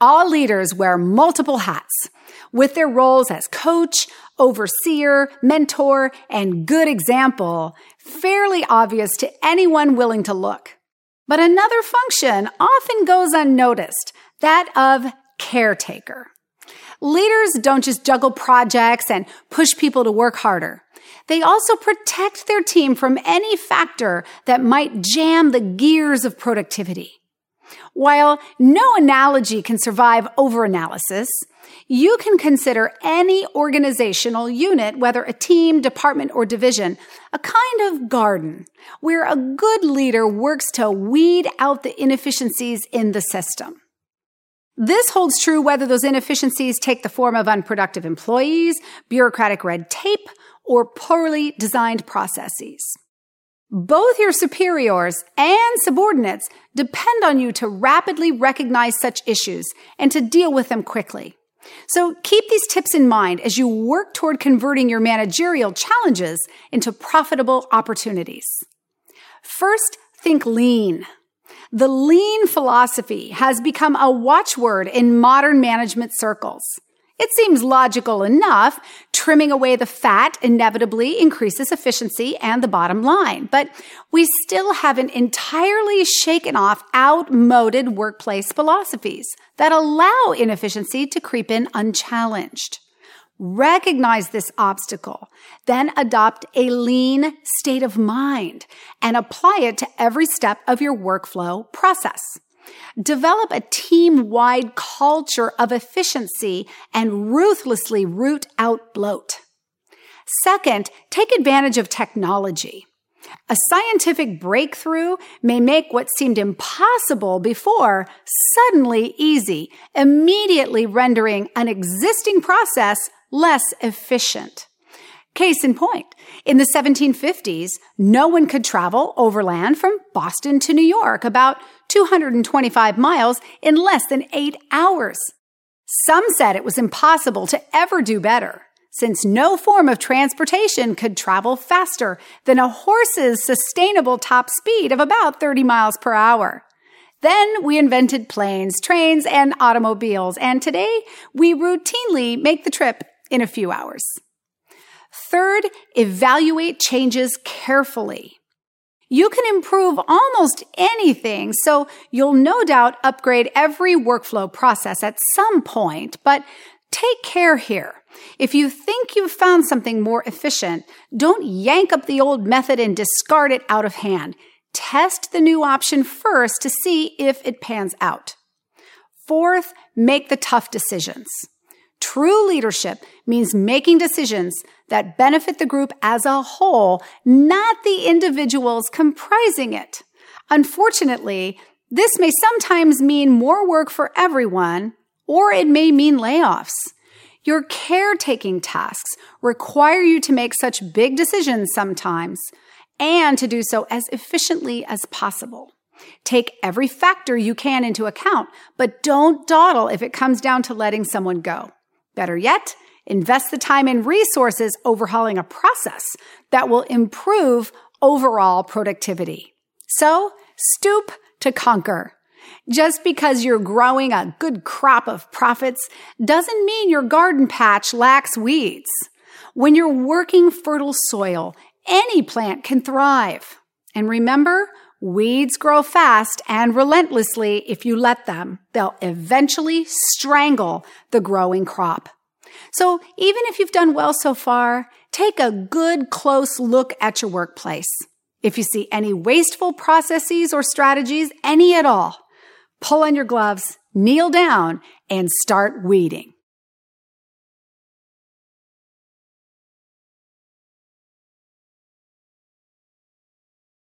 All leaders wear multiple hats with their roles as coach, overseer, mentor, and good example, fairly obvious to anyone willing to look. But another function often goes unnoticed, that of caretaker. Leaders don't just juggle projects and push people to work harder. They also protect their team from any factor that might jam the gears of productivity. While no analogy can survive overanalysis, you can consider any organizational unit, whether a team, department, or division, a kind of garden where a good leader works to weed out the inefficiencies in the system. This holds true whether those inefficiencies take the form of unproductive employees, bureaucratic red tape, or poorly designed processes. Both your superiors and subordinates depend on you to rapidly recognize such issues and to deal with them quickly. So keep these tips in mind as you work toward converting your managerial challenges into profitable opportunities. First, think lean. The lean philosophy has become a watchword in modern management circles. It seems logical enough. Trimming away the fat inevitably increases efficiency and the bottom line. But we still haven't entirely shaken off outmoded workplace philosophies that allow inefficiency to creep in unchallenged. Recognize this obstacle, then adopt a lean state of mind and apply it to every step of your workflow process. Develop a team wide culture of efficiency and ruthlessly root out bloat. Second, take advantage of technology. A scientific breakthrough may make what seemed impossible before suddenly easy, immediately rendering an existing process less efficient. Case in point, in the 1750s, no one could travel overland from Boston to New York, about 225 miles, in less than eight hours. Some said it was impossible to ever do better, since no form of transportation could travel faster than a horse's sustainable top speed of about 30 miles per hour. Then we invented planes, trains, and automobiles, and today we routinely make the trip in a few hours. Third, evaluate changes carefully. You can improve almost anything, so you'll no doubt upgrade every workflow process at some point, but take care here. If you think you've found something more efficient, don't yank up the old method and discard it out of hand. Test the new option first to see if it pans out. Fourth, make the tough decisions. True leadership means making decisions that benefit the group as a whole, not the individuals comprising it. Unfortunately, this may sometimes mean more work for everyone, or it may mean layoffs. Your caretaking tasks require you to make such big decisions sometimes and to do so as efficiently as possible. Take every factor you can into account, but don't dawdle if it comes down to letting someone go. Better yet, invest the time and resources overhauling a process that will improve overall productivity. So stoop to conquer. Just because you're growing a good crop of profits doesn't mean your garden patch lacks weeds. When you're working fertile soil, any plant can thrive. And remember, weeds grow fast and relentlessly if you let them. They'll eventually strangle the growing crop. So even if you've done well so far, take a good close look at your workplace. If you see any wasteful processes or strategies, any at all, pull on your gloves, kneel down, and start weeding.